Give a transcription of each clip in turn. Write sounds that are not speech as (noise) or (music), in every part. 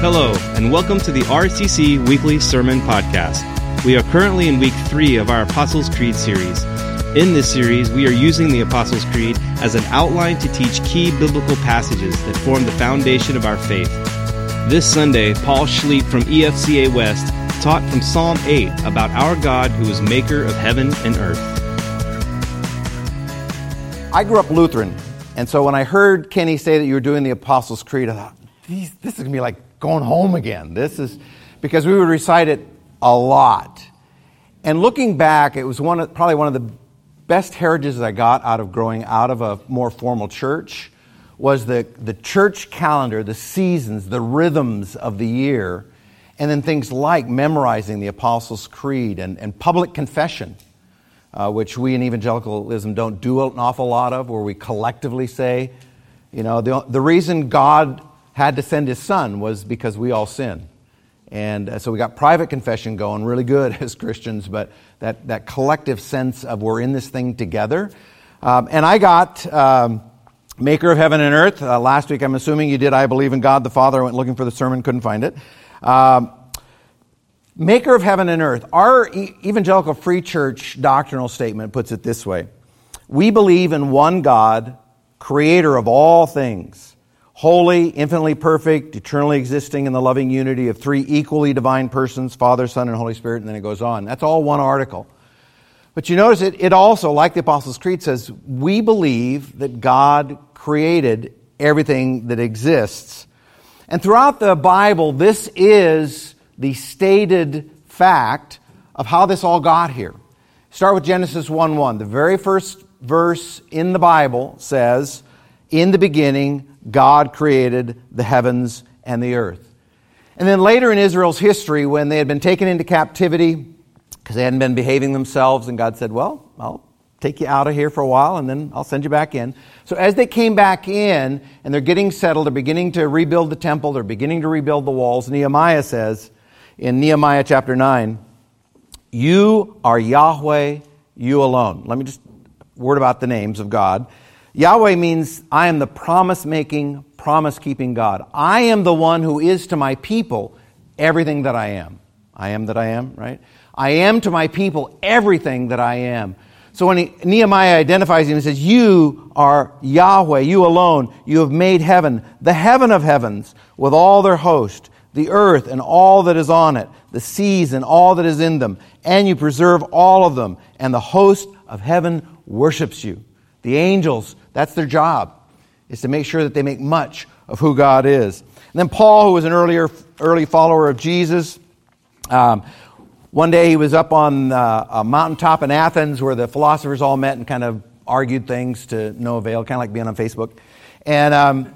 Hello, and welcome to the RCC Weekly Sermon Podcast. We are currently in week three of our Apostles' Creed series. In this series, we are using the Apostles' Creed as an outline to teach key biblical passages that form the foundation of our faith. This Sunday, Paul Schleep from EFCA West taught from Psalm 8 about our God who is maker of heaven and earth. I grew up Lutheran, and so when I heard Kenny say that you were doing the Apostles' Creed, I thought, this is going to be like going home again. This is because we would recite it a lot. And looking back, it was one of, probably one of the best heritages I got out of growing out of a more formal church was the, the church calendar, the seasons, the rhythms of the year, and then things like memorizing the Apostles' Creed and, and public confession, uh, which we in evangelicalism don't do an awful lot of, where we collectively say, you know, the, the reason God had to send his son was because we all sin. And uh, so we got private confession going really good (laughs) as Christians, but that, that collective sense of we're in this thing together. Um, and I got um, Maker of Heaven and Earth. Uh, last week, I'm assuming you did I Believe in God the Father. I went looking for the sermon, couldn't find it. Um, Maker of Heaven and Earth. Our e- Evangelical Free Church doctrinal statement puts it this way We believe in one God, creator of all things holy, infinitely perfect, eternally existing in the loving unity of three equally divine persons, Father, Son, and Holy Spirit, and then it goes on. That's all one article. But you notice it, it also, like the Apostles' Creed says, we believe that God created everything that exists. And throughout the Bible, this is the stated fact of how this all got here. Start with Genesis 1 1. The very first verse in the Bible says, In the beginning, God created the heavens and the earth. And then later in Israel's history, when they had been taken into captivity because they hadn't been behaving themselves, and God said, Well, I'll take you out of here for a while and then I'll send you back in. So as they came back in and they're getting settled, they're beginning to rebuild the temple, they're beginning to rebuild the walls. Nehemiah says in Nehemiah chapter 9, You are Yahweh, you alone. Let me just word about the names of God. Yahweh means I am the promise making, promise keeping God. I am the one who is to my people everything that I am. I am that I am, right? I am to my people everything that I am. So when he, Nehemiah identifies him, he says, You are Yahweh, you alone. You have made heaven, the heaven of heavens, with all their host, the earth and all that is on it, the seas and all that is in them, and you preserve all of them, and the host of heaven worships you. The angels that's their job, is to make sure that they make much of who God is. And then Paul, who was an earlier, early follower of Jesus, um, one day he was up on uh, a mountaintop in Athens where the philosophers all met and kind of argued things to no avail, kind of like being on Facebook. And um,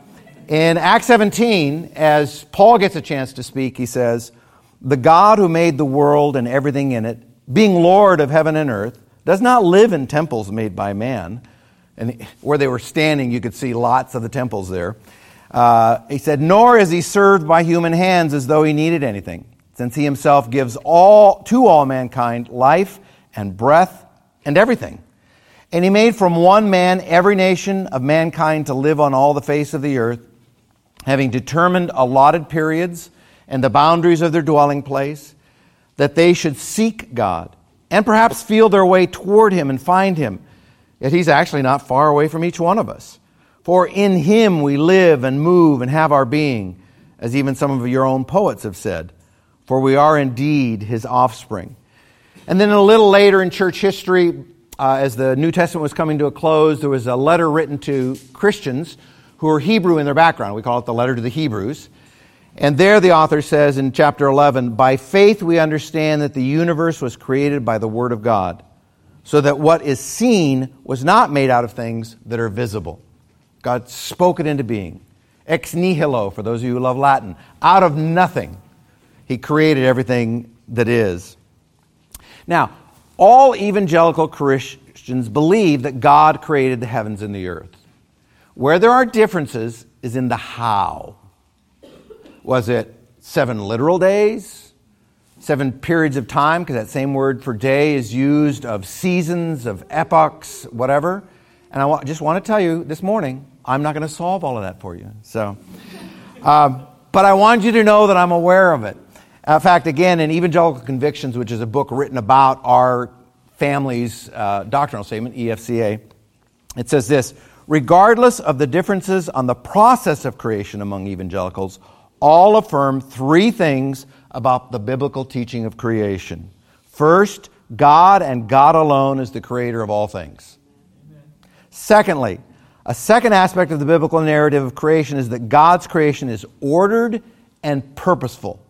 in Acts 17, as Paul gets a chance to speak, he says, The God who made the world and everything in it, being Lord of heaven and earth, does not live in temples made by man and where they were standing, you could see lots of the temples there. Uh, he said, Nor is he served by human hands as though he needed anything, since he himself gives all to all mankind life and breath and everything. And he made from one man every nation of mankind to live on all the face of the earth, having determined allotted periods and the boundaries of their dwelling place, that they should seek God and perhaps feel their way toward him and find him Yet he's actually not far away from each one of us. For in him we live and move and have our being, as even some of your own poets have said. For we are indeed his offspring. And then a little later in church history, uh, as the New Testament was coming to a close, there was a letter written to Christians who were Hebrew in their background. We call it the letter to the Hebrews. And there the author says in chapter 11, By faith we understand that the universe was created by the Word of God so that what is seen was not made out of things that are visible. God spoke it into being. Ex nihilo, for those of you who love Latin, out of nothing, He created everything that is. Now, all evangelical Christians believe that God created the heavens and the earth. Where there are differences is in the how. Was it seven literal days? Seven periods of time, because that same word for day is used of seasons, of epochs, whatever. And I just want to tell you this morning, I'm not going to solve all of that for you. So, um, but I want you to know that I'm aware of it. In fact, again, in Evangelical Convictions, which is a book written about our family's uh, doctrinal statement, EFCA, it says this Regardless of the differences on the process of creation among evangelicals, all affirm three things about the biblical teaching of creation. First, God and God alone is the creator of all things. Secondly, a second aspect of the biblical narrative of creation is that God's creation is ordered and purposeful.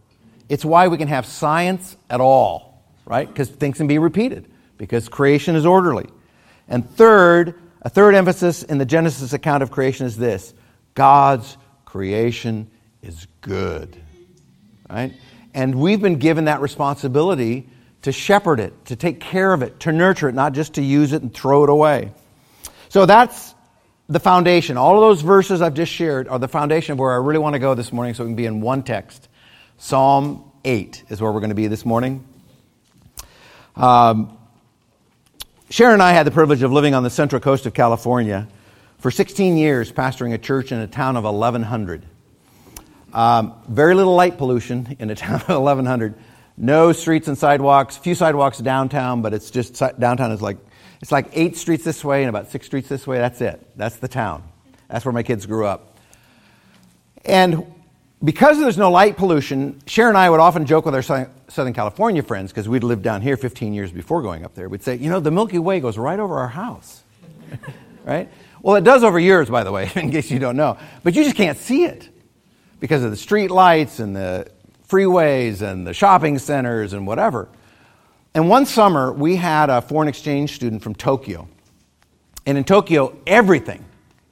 It's why we can have science at all, right? Because things can be repeated, because creation is orderly. And third, a third emphasis in the Genesis account of creation is this God's creation is good, right? And we've been given that responsibility to shepherd it, to take care of it, to nurture it, not just to use it and throw it away. So that's the foundation. All of those verses I've just shared are the foundation of where I really want to go this morning so we can be in one text. Psalm 8 is where we're going to be this morning. Um, Sharon and I had the privilege of living on the central coast of California for 16 years, pastoring a church in a town of 1,100. Um, very little light pollution in a (laughs) town of 1,100. No streets and sidewalks. Few sidewalks downtown, but it's just downtown is like it's like eight streets this way and about six streets this way. That's it. That's the town. That's where my kids grew up. And because there's no light pollution, Sharon and I would often joke with our Southern California friends, because we'd lived down here 15 years before going up there. We'd say, you know, the Milky Way goes right over our house. (laughs) right? Well, it does over yours, by the way, (laughs) in case you don't know. But you just can't see it because of the street lights and the freeways and the shopping centers and whatever. And one summer, we had a foreign exchange student from Tokyo. And in Tokyo, everything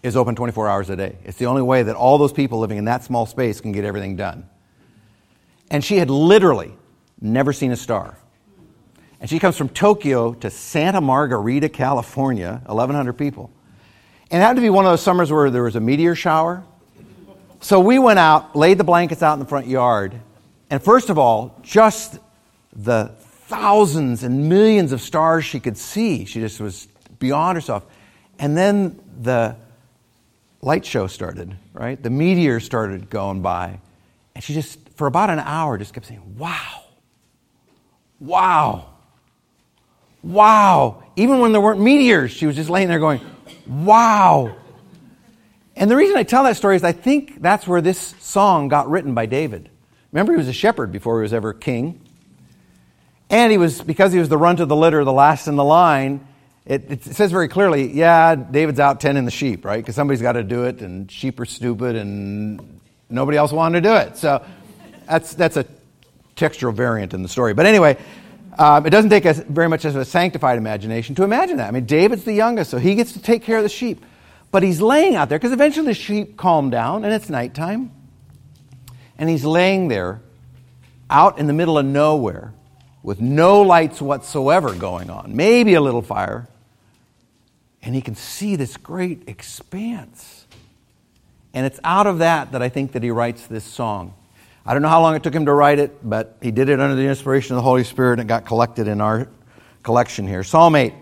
is open 24 hours a day. It's the only way that all those people living in that small space can get everything done. And she had literally never seen a star. And she comes from Tokyo to Santa Margarita, California, 1,100 people. And it had to be one of those summers where there was a meteor shower. So we went out, laid the blankets out in the front yard, and first of all, just the thousands and millions of stars she could see, she just was beyond herself. And then the light show started, right? The meteors started going by. And she just, for about an hour, just kept saying, wow, wow, wow. Even when there weren't meteors, she was just laying there going, wow. And the reason I tell that story is I think that's where this song got written by David. Remember, he was a shepherd before he was ever king. And he was, because he was the runt of the litter, the last in the line, it, it, says very clearly, yeah, David's out tending the sheep, right? Because somebody's got to do it, and sheep are stupid, and nobody else wanted to do it. So that's, that's a textural variant in the story. But anyway, um, it doesn't take us very much of a sanctified imagination to imagine that. I mean, David's the youngest, so he gets to take care of the sheep. But he's laying out there because eventually the sheep calm down and it's nighttime. And he's laying there out in the middle of nowhere with no lights whatsoever going on, maybe a little fire, and he can see this great expanse. And it's out of that that I think that he writes this song. I don't know how long it took him to write it, but he did it under the inspiration of the Holy Spirit and it got collected in our collection here. Psalm 8.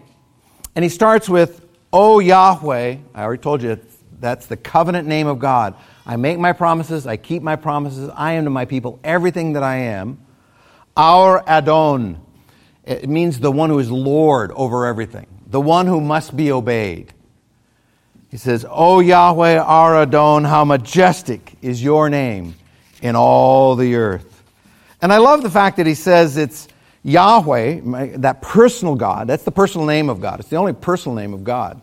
And he starts with, O Yahweh, I already told you that's the covenant name of God. I make my promises, I keep my promises, I am to my people everything that I am. Our Adon, it means the one who is Lord over everything the one who must be obeyed. He says, O Yahweh, our Adon, how majestic is your name in all the earth. And I love the fact that he says it's Yahweh, that personal God. That's the personal name of God. It's the only personal name of God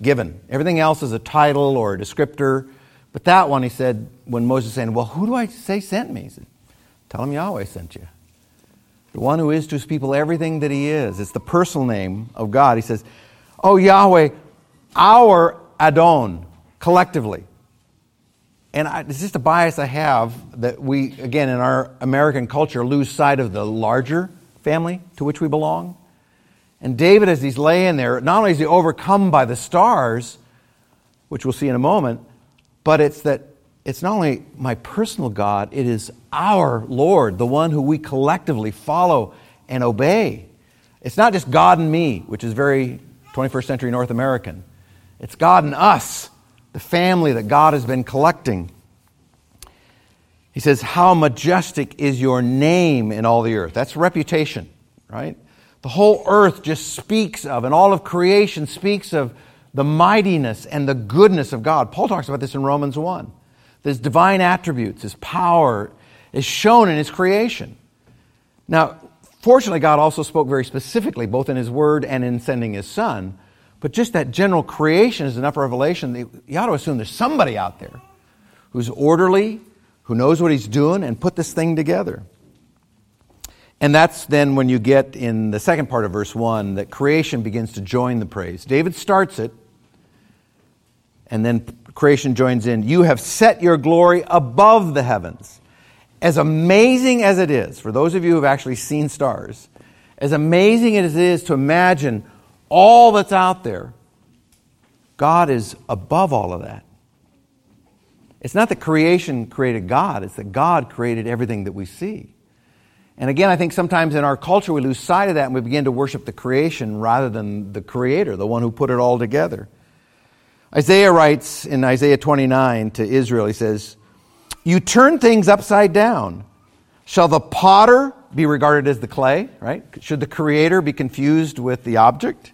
given. Everything else is a title or a descriptor. But that one, he said, when Moses said, Well, who do I say sent me? He said, Tell him Yahweh sent you the one who is to his people everything that he is. It's the personal name of God. He says, Oh, Yahweh, our Adon, collectively. And I, it's just a bias I have that we, again, in our American culture, lose sight of the larger family to which we belong. And David, as he's laying there, not only is he overcome by the stars, which we'll see in a moment, but it's that it's not only my personal God, it is our Lord, the one who we collectively follow and obey. It's not just God and me, which is very 21st century North American. It's God and us, the family that God has been collecting. He says, How majestic is your name in all the earth. That's reputation, right? The whole earth just speaks of, and all of creation speaks of the mightiness and the goodness of God. Paul talks about this in Romans 1. His divine attributes, his power is shown in his creation. Now, fortunately, God also spoke very specifically, both in his word and in sending his son. But just that general creation is enough revelation. You ought to assume there's somebody out there who's orderly, who knows what he's doing, and put this thing together. And that's then when you get in the second part of verse 1 that creation begins to join the praise. David starts it, and then creation joins in. You have set your glory above the heavens. As amazing as it is, for those of you who have actually seen stars, as amazing as it is to imagine all that's out there, God is above all of that. It's not that creation created God, it's that God created everything that we see. And again, I think sometimes in our culture we lose sight of that and we begin to worship the creation rather than the creator, the one who put it all together. Isaiah writes in Isaiah 29 to Israel, he says, You turn things upside down. Shall the potter be regarded as the clay, right? Should the creator be confused with the object?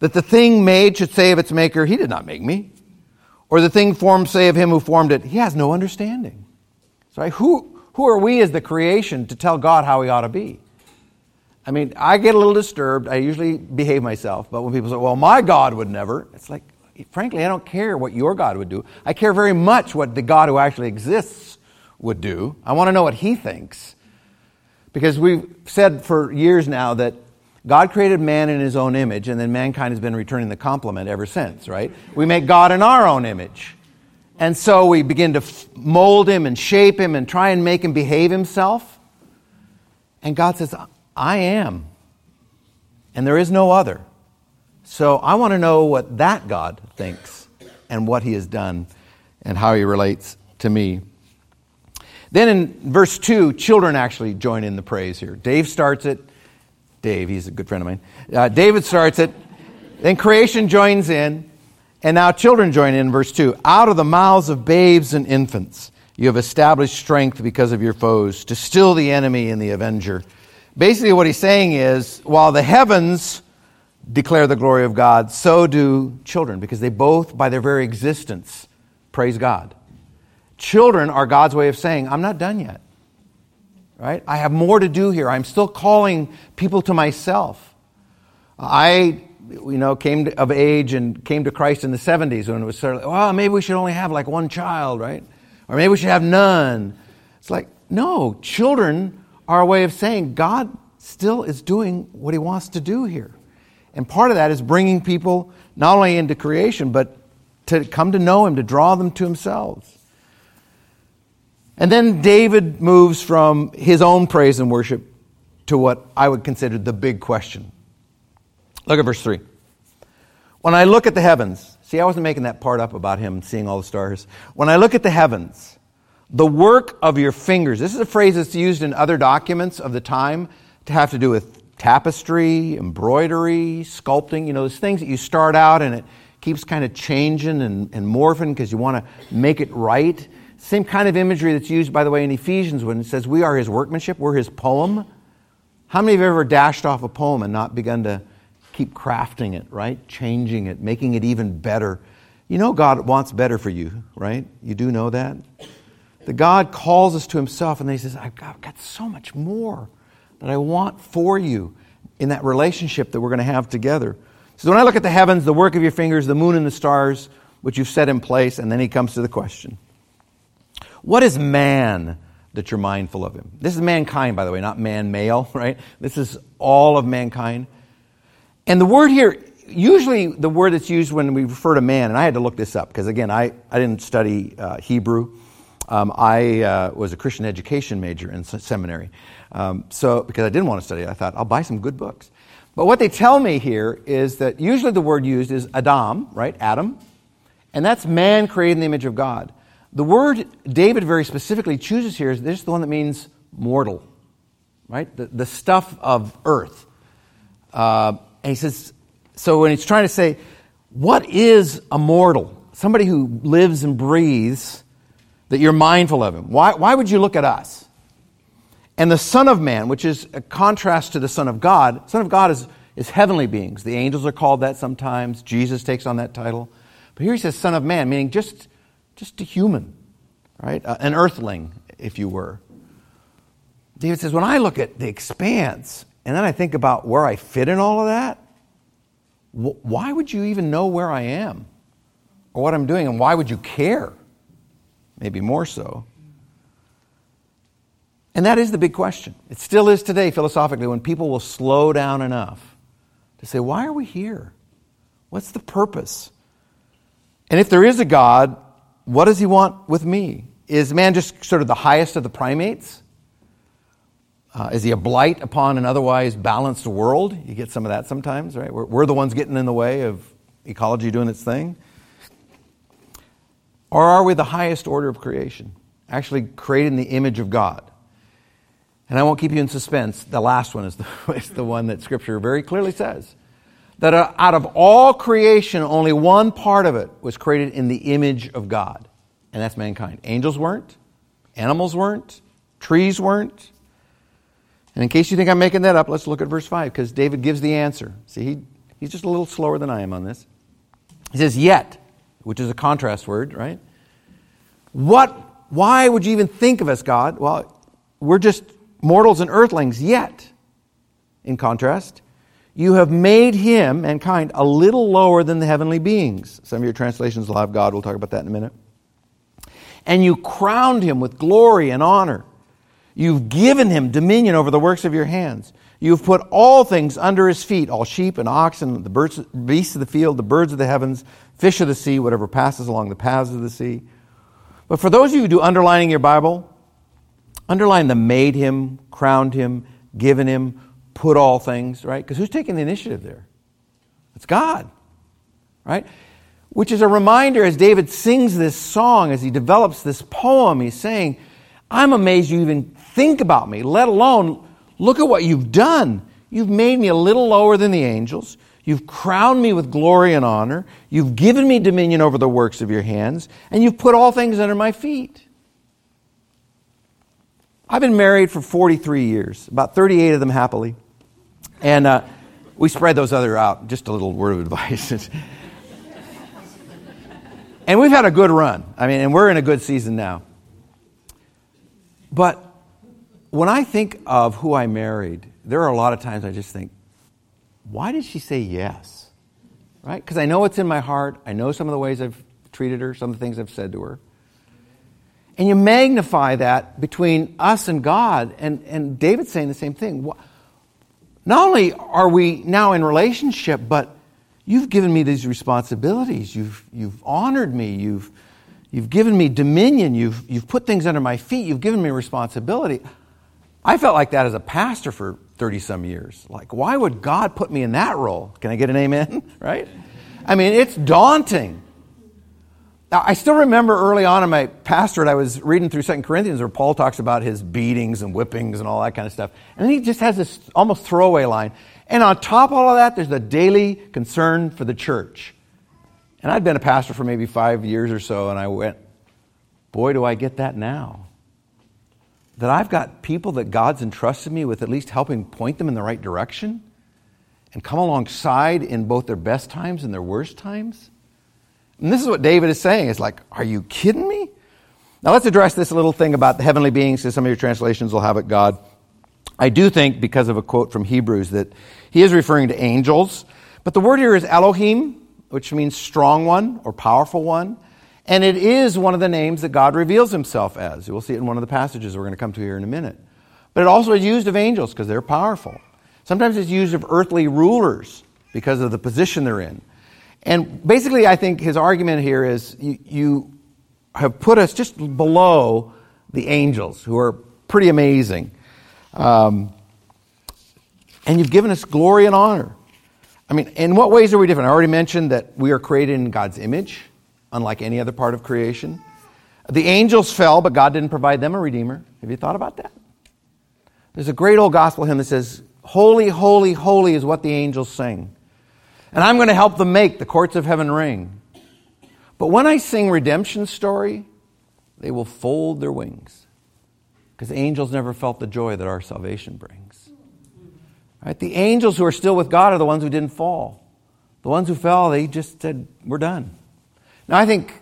That the thing made should say of its maker, He did not make me. Or the thing formed say of him who formed it, He has no understanding. So, right? who, who are we as the creation to tell God how he ought to be? I mean, I get a little disturbed. I usually behave myself, but when people say, well, my God would never, it's like, frankly, I don't care what your God would do. I care very much what the God who actually exists would do. I want to know what he thinks. Because we've said for years now that God created man in his own image, and then mankind has been returning the compliment ever since, right? We make God in our own image. And so we begin to mold him and shape him and try and make him behave himself. And God says, I am. And there is no other. So I want to know what that God thinks and what he has done and how he relates to me. Then in verse 2, children actually join in the praise here. Dave starts it. Dave, he's a good friend of mine. Uh, David starts it. Then creation joins in. And now children join in, verse 2. Out of the mouths of babes and infants, you have established strength because of your foes, to still the enemy and the avenger. Basically, what he's saying is while the heavens declare the glory of God, so do children, because they both, by their very existence, praise God. Children are God's way of saying, I'm not done yet. Right? I have more to do here. I'm still calling people to myself. I you know, came of age and came to Christ in the 70s when it was sort of, well, maybe we should only have like one child, right? Or maybe we should have none. It's like, no, children are a way of saying God still is doing what he wants to do here. And part of that is bringing people not only into creation, but to come to know him, to draw them to themselves. And then David moves from his own praise and worship to what I would consider the big question Look at verse 3. When I look at the heavens, see, I wasn't making that part up about him seeing all the stars. When I look at the heavens, the work of your fingers, this is a phrase that's used in other documents of the time to have to do with tapestry, embroidery, sculpting, you know, those things that you start out and it keeps kind of changing and, and morphing because you want to make it right. Same kind of imagery that's used, by the way, in Ephesians when it says we are his workmanship, we're his poem. How many of you have ever dashed off a poem and not begun to keep crafting it, right? Changing it, making it even better. You know God wants better for you, right? You do know that? The God calls us to himself and he says, I've got, I've got so much more that I want for you in that relationship that we're going to have together. So when I look at the heavens, the work of your fingers, the moon and the stars, which you've set in place, and then he comes to the question What is man that you're mindful of him? This is mankind, by the way, not man male, (laughs) right? This is all of mankind. And the word here, usually the word that's used when we refer to man, and I had to look this up because, again, I, I didn't study uh, Hebrew. Um, I uh, was a Christian education major in seminary. Um, so, because I didn't want to study, I thought, I'll buy some good books. But what they tell me here is that usually the word used is Adam, right? Adam. And that's man created in the image of God. The word David very specifically chooses here is this is the one that means mortal, right? The, the stuff of earth. Uh, and he says, so when he's trying to say, what is a mortal? Somebody who lives and breathes, that you're mindful of him. Why, why would you look at us? And the Son of Man, which is a contrast to the Son of God, Son of God is, is heavenly beings. The angels are called that sometimes. Jesus takes on that title. But here he says Son of Man, meaning just, just a human, right? Uh, an earthling, if you were. David says, when I look at the expanse and then I think about where I fit in all of that, wh- why would you even know where I am or what I'm doing and why would you care? Maybe more so. And that is the big question. It still is today, philosophically, when people will slow down enough to say, why are we here? What's the purpose? And if there is a God, what does he want with me? Is man just sort of the highest of the primates? Uh, is he a blight upon an otherwise balanced world? You get some of that sometimes, right? We're, we're the ones getting in the way of ecology doing its thing. Or are we the highest order of creation, actually created in the image of God? And I won't keep you in suspense. The last one is the, (laughs) is the one that Scripture very clearly says that out of all creation, only one part of it was created in the image of God, and that's mankind. Angels weren't, animals weren't, trees weren't, and in case you think I'm making that up, let's look at verse 5 because David gives the answer. See, he, he's just a little slower than I am on this. He says, Yet, which is a contrast word, right? What, why would you even think of us, God? Well, we're just mortals and earthlings, yet, in contrast, you have made him, mankind, a little lower than the heavenly beings. Some of your translations will have God. We'll talk about that in a minute. And you crowned him with glory and honor. You've given him dominion over the works of your hands. You've put all things under his feet, all sheep and oxen, the birds, beasts of the field, the birds of the heavens, fish of the sea, whatever passes along the paths of the sea. But for those of you who do underlining your Bible, underline the made him, crowned him, given him, put all things, right? Because who's taking the initiative there? It's God, right? Which is a reminder as David sings this song, as he develops this poem, he's saying, I'm amazed you even think about me, let alone look at what you've done. You've made me a little lower than the angels. You've crowned me with glory and honor. You've given me dominion over the works of your hands, and you've put all things under my feet. I've been married for 43 years, about 38 of them happily. And uh, we spread those other out. Just a little word of advice. (laughs) and we've had a good run. I mean, and we're in a good season now. But when I think of who I married, there are a lot of times I just think, why did she say yes? Right? Because I know it's in my heart. I know some of the ways I've treated her, some of the things I've said to her. And you magnify that between us and God. And, and David's saying the same thing. Not only are we now in relationship, but you've given me these responsibilities. You've, you've honored me. You've, you've given me dominion. You've, you've put things under my feet. You've given me responsibility. I felt like that as a pastor for 30 some years. Like, why would God put me in that role? Can I get an amen? (laughs) right? I mean, it's daunting. Now, I still remember early on in my pastorate, I was reading through Second Corinthians where Paul talks about his beatings and whippings and all that kind of stuff. And then he just has this almost throwaway line. And on top of all of that, there's the daily concern for the church. And I'd been a pastor for maybe five years or so, and I went, boy, do I get that now that I've got people that God's entrusted me with at least helping point them in the right direction and come alongside in both their best times and their worst times? And this is what David is saying. It's like, are you kidding me? Now let's address this little thing about the heavenly beings, because some of your translations will have it God. I do think, because of a quote from Hebrews, that he is referring to angels. But the word here is Elohim, which means strong one or powerful one. And it is one of the names that God reveals himself as. We'll see it in one of the passages we're going to come to here in a minute. But it also is used of angels because they're powerful. Sometimes it's used of earthly rulers because of the position they're in. And basically, I think his argument here is you, you have put us just below the angels, who are pretty amazing. Um, and you've given us glory and honor. I mean, in what ways are we different? I already mentioned that we are created in God's image unlike any other part of creation. The angels fell, but God didn't provide them a redeemer. Have you thought about that? There's a great old gospel hymn that says, Holy, holy, holy is what the angels sing. And I'm going to help them make the courts of heaven ring. But when I sing redemption story, they will fold their wings. Because angels never felt the joy that our salvation brings. Right? The angels who are still with God are the ones who didn't fall. The ones who fell, they just said, We're done. Now, I think,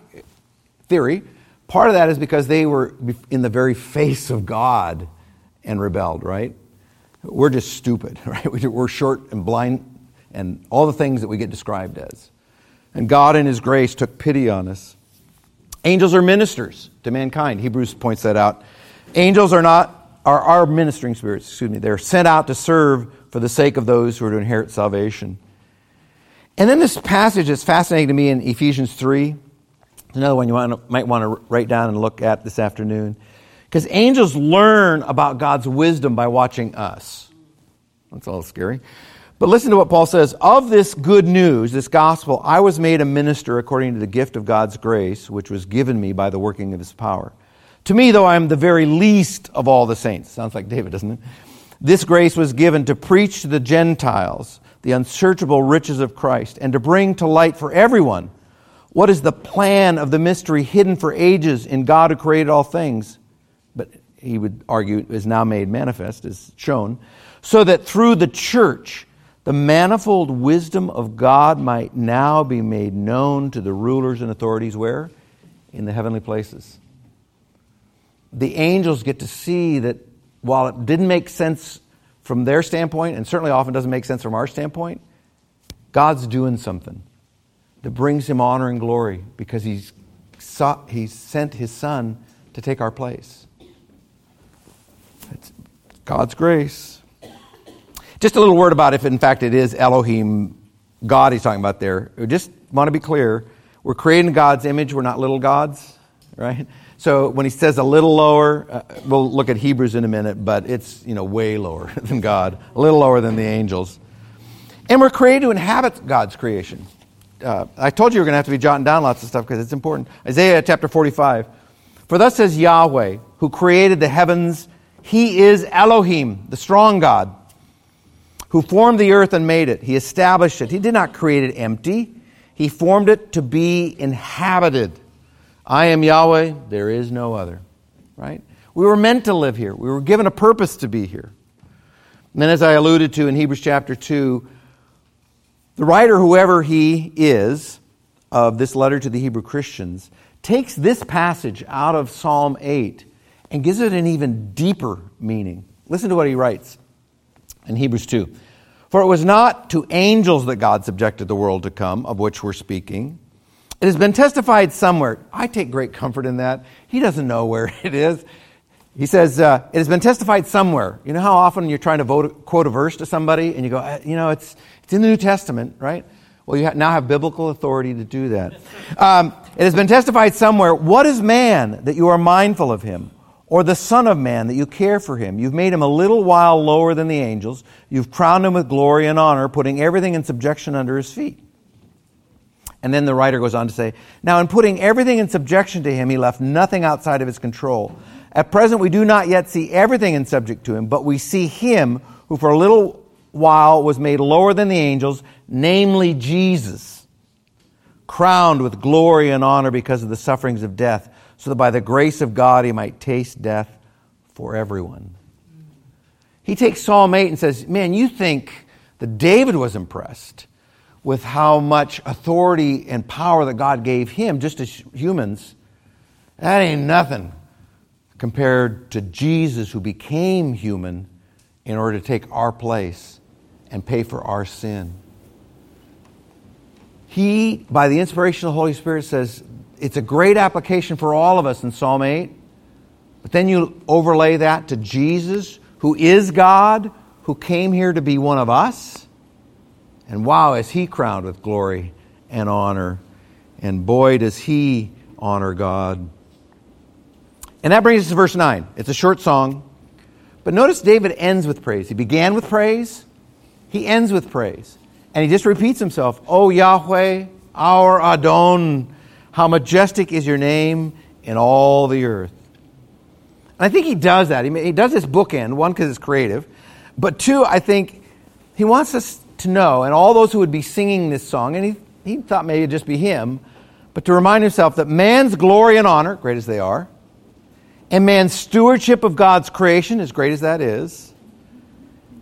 theory, part of that is because they were in the very face of God and rebelled, right? We're just stupid, (laughs) right? We're short and blind and all the things that we get described as. And God, in His grace, took pity on us. Angels are ministers to mankind. Hebrews points that out. Angels are not are our ministering spirits, excuse me. They're sent out to serve for the sake of those who are to inherit salvation. And then this passage is fascinating to me in Ephesians 3. It's another one you want, might want to write down and look at this afternoon. Because angels learn about God's wisdom by watching us. That's a little scary. But listen to what Paul says Of this good news, this gospel, I was made a minister according to the gift of God's grace, which was given me by the working of his power. To me, though I am the very least of all the saints, sounds like David, doesn't it? This grace was given to preach to the Gentiles the unsearchable riches of Christ and to bring to light for everyone what is the plan of the mystery hidden for ages in God who created all things, but he would argue is now made manifest, is shown, so that through the church, the manifold wisdom of God might now be made known to the rulers and authorities where? In the heavenly places. The angels get to see that while it didn't make sense from their standpoint, and certainly often doesn't make sense from our standpoint, God's doing something that brings him honor and glory because he's, sought, he's sent his son to take our place. It's God's grace. Just a little word about if, in fact, it is Elohim, God he's talking about there. We just want to be clear. We're created in God's image. We're not little gods, right? So when he says a little lower, uh, we'll look at Hebrews in a minute, but it's, you know, way lower (laughs) than God, a little lower than the angels. And we're created to inhabit God's creation. Uh, I told you you're going to have to be jotting down lots of stuff because it's important. Isaiah chapter 45. For thus says Yahweh, who created the heavens, he is Elohim, the strong God who formed the earth and made it. He established it. He did not create it empty, He formed it to be inhabited. I am Yahweh, there is no other. Right? We were meant to live here, we were given a purpose to be here. And then, as I alluded to in Hebrews chapter 2, the writer, whoever he is, of this letter to the Hebrew Christians, takes this passage out of Psalm 8 and gives it an even deeper meaning. Listen to what he writes in Hebrews 2. For it was not to angels that God subjected the world to come, of which we're speaking. It has been testified somewhere. I take great comfort in that. He doesn't know where (laughs) it is. He says, uh, It has been testified somewhere. You know how often you're trying to vote, quote a verse to somebody and you go, uh, You know, it's, it's in the New Testament, right? Well, you now have biblical authority to do that. Um, it has been testified somewhere. What is man that you are mindful of him? Or the Son of Man, that you care for him. You've made him a little while lower than the angels. You've crowned him with glory and honor, putting everything in subjection under his feet. And then the writer goes on to say, Now, in putting everything in subjection to him, he left nothing outside of his control. At present, we do not yet see everything in subject to him, but we see him who for a little while was made lower than the angels, namely Jesus, crowned with glory and honor because of the sufferings of death so that by the grace of God he might taste death for everyone. He takes Psalm 8 and says, Man, you think that David was impressed with how much authority and power that God gave him just as humans. That ain't nothing compared to Jesus who became human in order to take our place and pay for our sin. He, by the inspiration of the Holy Spirit, says, it's a great application for all of us in Psalm 8. But then you overlay that to Jesus, who is God, who came here to be one of us. And wow, is he crowned with glory and honor. And boy, does he honor God. And that brings us to verse 9. It's a short song. But notice David ends with praise. He began with praise, he ends with praise. And he just repeats himself, O Yahweh, our Adon, how majestic is your name in all the earth. And I think he does that. He, does this bookend, one, because it's creative, but two, I think he wants us to know, and all those who would be singing this song, and he, he thought maybe it'd just be him, but to remind himself that man's glory and honor, great as they are, and man's stewardship of God's creation, as great as that is,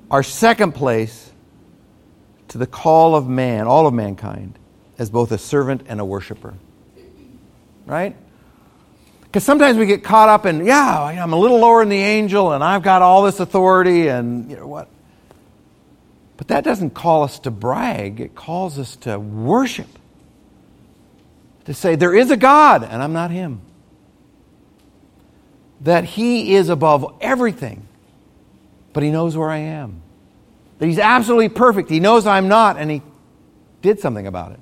are second place to the call of man, all of mankind, as both a servant and a worshiper. Right? Because sometimes we get caught up in, yeah, I'm a little lower than the angel and I've got all this authority and you know what? But that doesn't call us to brag, it calls us to worship. To say, there is a God and I'm not Him. That He is above everything, but He knows where I am. That He's absolutely perfect. He knows I'm not, and He did something about it.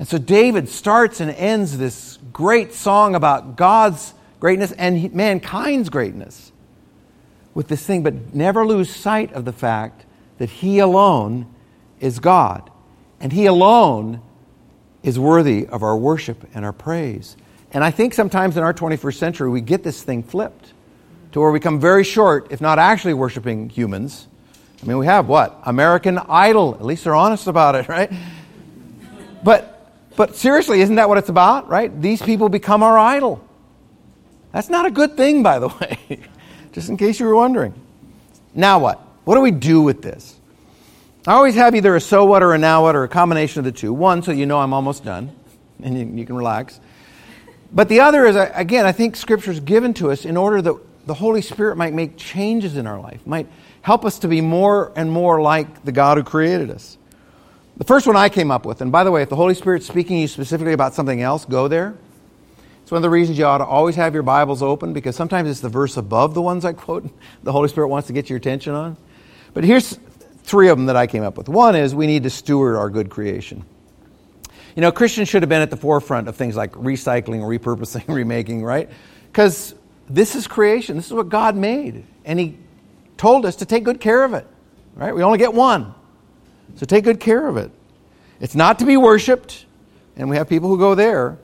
And so David starts and ends this great song about God's greatness and mankind's greatness with this thing, but never lose sight of the fact that He alone is God. And He alone is worthy of our worship and our praise. And I think sometimes in our 21st century, we get this thing flipped to where we come very short, if not actually worshiping humans. I mean, we have what? American Idol. At least they're honest about it, (laughs) right? But, but seriously, isn't that what it's about, right? These people become our idol. That's not a good thing, by the (laughs) way, just in case you were wondering. Now what? What do we do with this? I always have either a so what or a now what or a combination of the two. One, so you know I'm almost done (laughs) and you, you can relax. But the other is, again, I think Scripture is given to us in order that the Holy Spirit might make changes in our life, might help us to be more and more like the God who created us. The first one I came up with, and by the way, if the Holy Spirit's speaking to you specifically about something else, go there. It's one of the reasons you ought to always have your Bibles open because sometimes it's the verse above the ones I quote (laughs) the Holy Spirit wants to get your attention on. But here's three of them that I came up with. One is we need to steward our good creation. You know, Christians should have been at the forefront of things like recycling, repurposing, (laughs) remaking, right? Because this is creation. This is what God made. And He told us to take good care of it, right? We only get one. So take good care of it. It's not to be worshiped, and we have people who go there,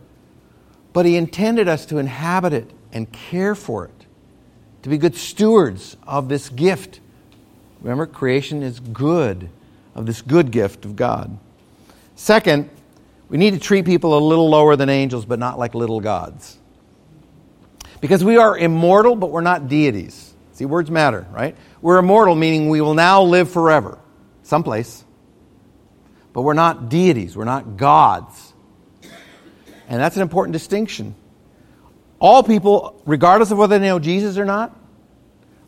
but He intended us to inhabit it and care for it, to be good stewards of this gift. Remember, creation is good, of this good gift of God. Second, we need to treat people a little lower than angels, but not like little gods. Because we are immortal, but we're not deities. See, words matter, right? We're immortal, meaning we will now live forever, someplace. But we're not deities, we're not gods. And that's an important distinction. All people, regardless of whether they know Jesus or not,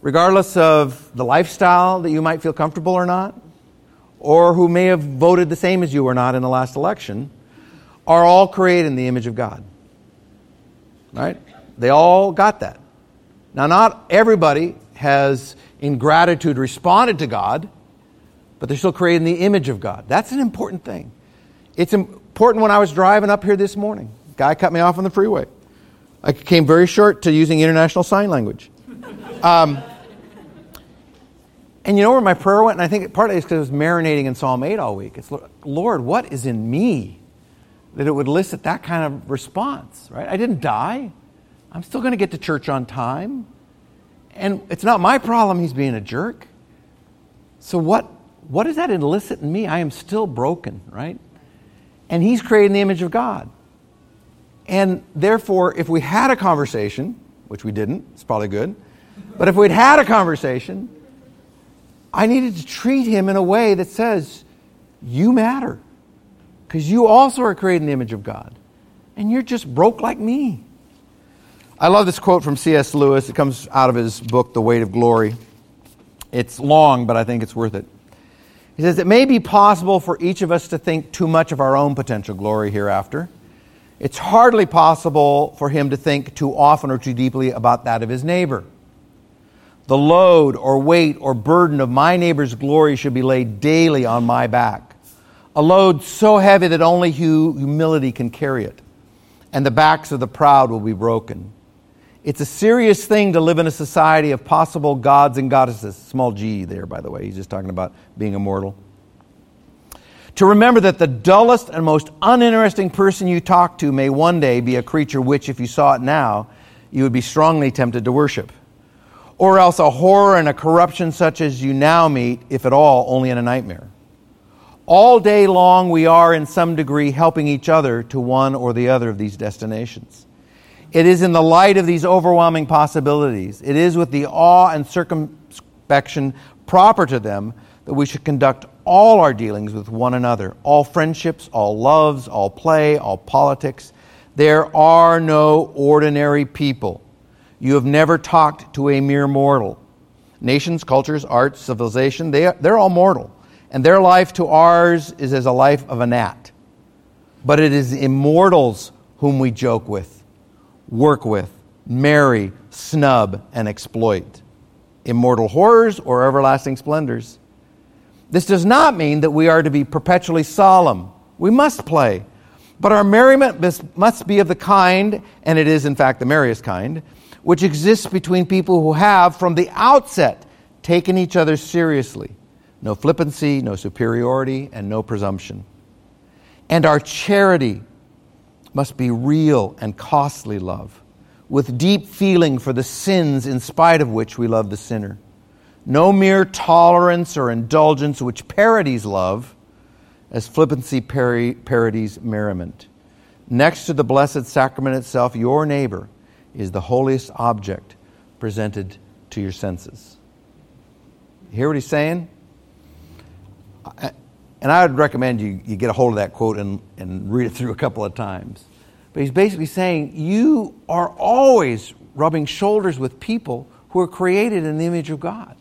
regardless of the lifestyle that you might feel comfortable or not, or who may have voted the same as you or not in the last election, are all created in the image of God. Right? They all got that. Now, not everybody has, in gratitude, responded to God, but they're still created in the image of God. That's an important thing. It's important when I was driving up here this morning. Guy cut me off on the freeway. I came very short to using international sign language. Um, and you know where my prayer went? And I think partly it's because it was marinating in Psalm 8 all week. It's, Lord, what is in me that it would elicit that kind of response, right? I didn't die. I'm still going to get to church on time. And it's not my problem he's being a jerk. So what, what does that elicit in me? I am still broken, right? And he's creating the image of God. And therefore, if we had a conversation, which we didn't, it's probably good, but if we'd had a conversation, I needed to treat him in a way that says, You matter. Because you also are created in the image of God. And you're just broke like me. I love this quote from C.S. Lewis. It comes out of his book, The Weight of Glory. It's long, but I think it's worth it. He says, It may be possible for each of us to think too much of our own potential glory hereafter. It's hardly possible for him to think too often or too deeply about that of his neighbor. The load or weight or burden of my neighbor's glory should be laid daily on my back a load so heavy that only humility can carry it, and the backs of the proud will be broken. It's a serious thing to live in a society of possible gods and goddesses. Small g there, by the way. He's just talking about being immortal. To remember that the dullest and most uninteresting person you talk to may one day be a creature which, if you saw it now, you would be strongly tempted to worship. Or else a horror and a corruption such as you now meet, if at all, only in a nightmare. All day long, we are in some degree helping each other to one or the other of these destinations. It is in the light of these overwhelming possibilities, it is with the awe and circumspection proper to them that we should conduct all our dealings with one another, all friendships, all loves, all play, all politics. There are no ordinary people. You have never talked to a mere mortal. Nations, cultures, arts, civilization, they, they're all mortal. And their life to ours is as a life of a gnat. But it is immortals whom we joke with, work with, marry, snub, and exploit. Immortal horrors or everlasting splendors. This does not mean that we are to be perpetually solemn. We must play. But our merriment must be of the kind, and it is in fact the merriest kind, which exists between people who have, from the outset, taken each other seriously. No flippancy, no superiority, and no presumption. And our charity must be real and costly love, with deep feeling for the sins in spite of which we love the sinner no mere tolerance or indulgence which parodies love, as flippancy parodies merriment. Next to the Blessed Sacrament itself, your neighbor is the holiest object presented to your senses. You hear what he's saying? And I would recommend you, you get a hold of that quote and, and read it through a couple of times. But he's basically saying you are always rubbing shoulders with people who are created in the image of God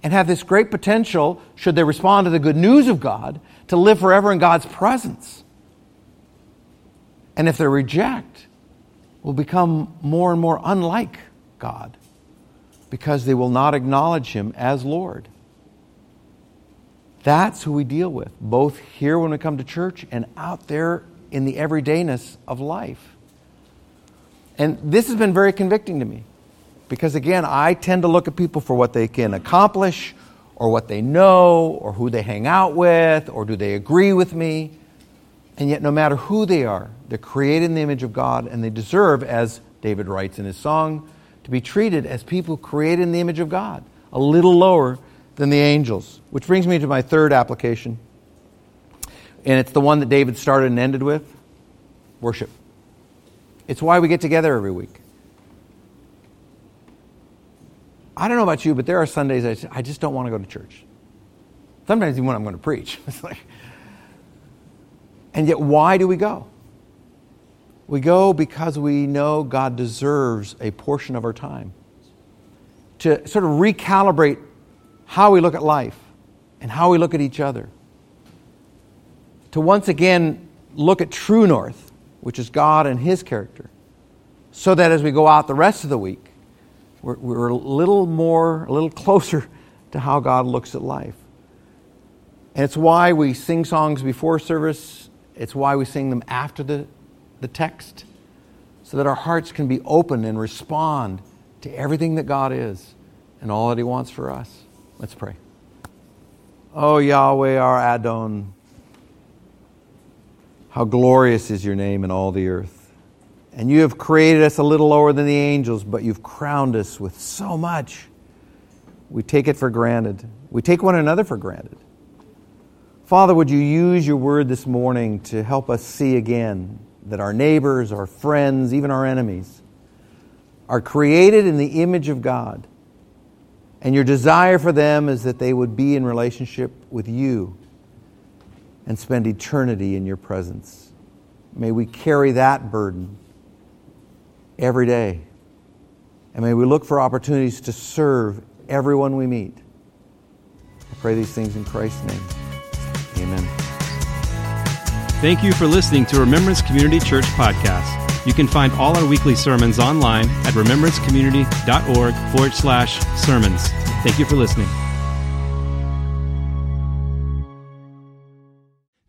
and have this great potential, should they respond to the good news of God, to live forever in God's presence. And if they reject, will become more and more unlike God because they will not acknowledge Him as Lord. That's who we deal with, both here when we come to church and out there in the everydayness of life. And this has been very convicting to me because, again, I tend to look at people for what they can accomplish or what they know or who they hang out with or do they agree with me. And yet, no matter who they are, they're created in the image of God and they deserve, as David writes in his song, to be treated as people created in the image of God, a little lower than the angels. Which brings me to my third application. And it's the one that David started and ended with worship. It's why we get together every week. I don't know about you, but there are Sundays I, I just don't want to go to church. Sometimes even when I'm going to preach. (laughs) It's like, and yet, why do we go? We go because we know God deserves a portion of our time to sort of recalibrate how we look at life and how we look at each other. To once again look at true north, which is God and His character, so that as we go out the rest of the week, we're, we're a little more, a little closer (laughs) to how God looks at life. And it's why we sing songs before service, it's why we sing them after the, the text, so that our hearts can be open and respond to everything that God is and all that He wants for us. Let's pray. Oh, Yahweh, our Adon, how glorious is your name in all the earth. And you have created us a little lower than the angels, but you've crowned us with so much. We take it for granted. We take one another for granted. Father, would you use your word this morning to help us see again that our neighbors, our friends, even our enemies are created in the image of God. And your desire for them is that they would be in relationship with you and spend eternity in your presence. May we carry that burden every day. And may we look for opportunities to serve everyone we meet. I pray these things in Christ's name. Amen. Thank you for listening to Remembrance Community Church Podcast. You can find all our weekly sermons online at remembrancecommunity.org forward slash sermons. Thank you for listening.